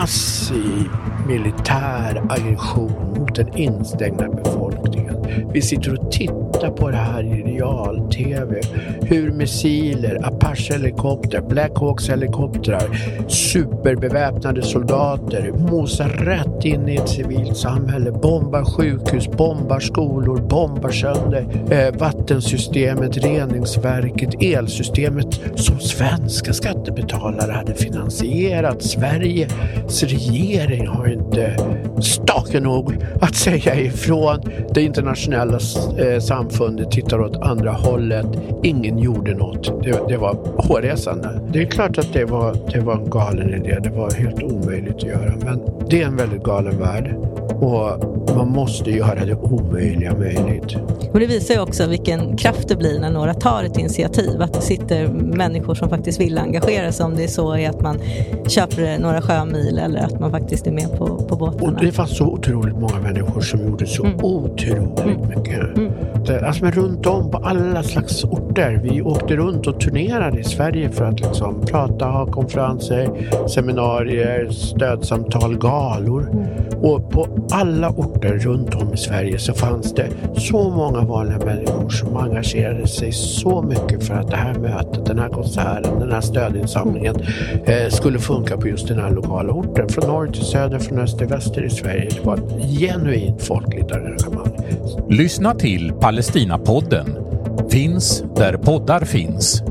massiv militär aggression mot den instängda befolkningen. Vi sitter och tittar Titta på det här i real-tv. Hur missiler, Apache-helikoptrar, Black Hawks-helikoptrar, superbeväpnade soldater mosar rätt in i ett civilt samhälle, bombar sjukhus, bombar skolor, bombar sönder eh, vattensystemet, reningsverket, elsystemet som svenska skattebetalare hade finansierat. Sveriges regering har inte stake nog att säga ifrån. Det internationella eh, samfundet tittar åt andra hållet. Ingen gjorde något. Det, det var hårresande. Det är klart att det var, det var en galen idé. Det var helt omöjligt att göra. Men det är en väldigt galen värld. Och man måste göra det omöjliga möjligt. Och det visar ju också vilken kraft det blir när några tar ett initiativ. Att det sitter människor som faktiskt vill engagera sig. Om det är så är att man köper några sjömil eller att man faktiskt är med på, på båtarna. Och det fanns så otroligt många människor som gjorde så mm. otroligt mm. mycket. Mm. Det, alltså men runt om på alla slags orter. Vi åkte runt och turnerade i Sverige för att liksom prata, ha konferenser, seminarier, stödsamtal, galor. Mm. Och på alla orter runt om i Sverige så fanns det så många vanliga människor som engagerade sig så mycket för att det här mötet, den här konserten, den här stödinsamlingen eh, skulle funka på just den här lokala orten. Från norr till söder, från öster till väster i Sverige. Det var ett genuint folkligt engagemang. Lyssna till Palestinapodden. Finns där poddar finns.